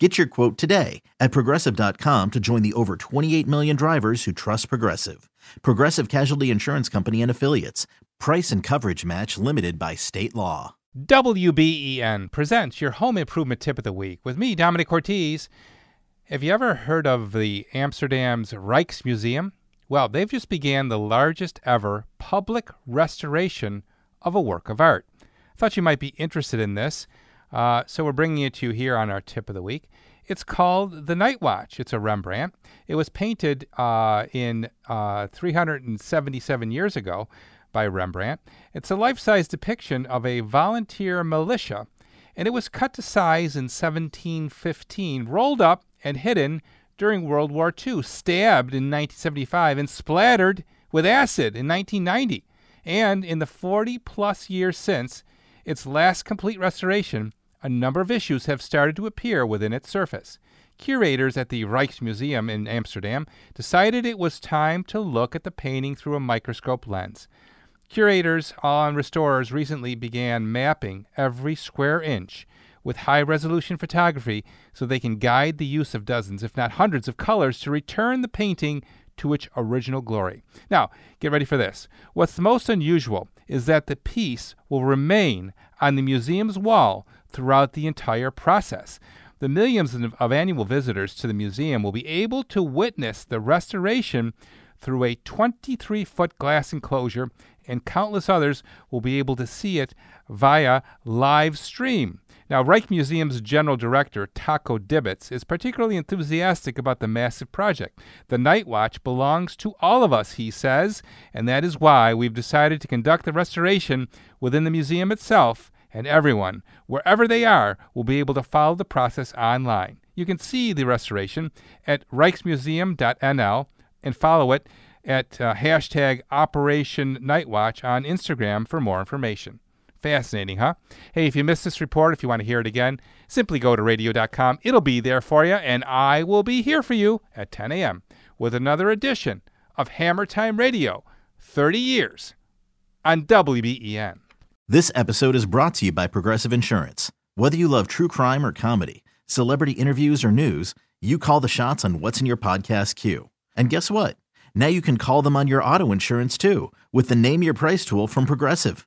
Get your quote today at progressive.com to join the over 28 million drivers who trust Progressive. Progressive Casualty Insurance Company and Affiliates. Price and coverage match limited by state law. WBEN presents your home improvement tip of the week with me, Domenic Cortez. Have you ever heard of the Amsterdam's Rijksmuseum? Well, they've just began the largest ever public restoration of a work of art. I thought you might be interested in this. Uh, so we're bringing it to you here on our tip of the week. It's called The Night Watch. It's a Rembrandt. It was painted uh, in uh, 377 years ago by Rembrandt. It's a life size depiction of a volunteer militia, and it was cut to size in 1715, rolled up and hidden during World War II, stabbed in 1975, and splattered with acid in 1990. And in the 40 plus years since its last complete restoration, a number of issues have started to appear within its surface. Curators at the Rijksmuseum in Amsterdam decided it was time to look at the painting through a microscope lens. Curators and restorers recently began mapping every square inch with high resolution photography so they can guide the use of dozens, if not hundreds, of colors to return the painting to its original glory. Now, get ready for this. What's the most unusual is that the piece will remain on the museum's wall throughout the entire process. The millions of annual visitors to the museum will be able to witness the restoration through a 23 foot glass enclosure, and countless others will be able to see it via live stream. Now, Rijksmuseum's general director, Taco Dibbets, is particularly enthusiastic about the massive project. The Night Watch belongs to all of us, he says, and that is why we've decided to conduct the restoration within the museum itself and everyone, wherever they are, will be able to follow the process online. You can see the restoration at rijksmuseum.nl and follow it at uh, hashtag Operation Nightwatch on Instagram for more information. Fascinating, huh? Hey, if you missed this report, if you want to hear it again, simply go to radio.com. It'll be there for you, and I will be here for you at 10 a.m. with another edition of Hammer Time Radio 30 years on WBEN. This episode is brought to you by Progressive Insurance. Whether you love true crime or comedy, celebrity interviews or news, you call the shots on what's in your podcast queue. And guess what? Now you can call them on your auto insurance too with the Name Your Price tool from Progressive.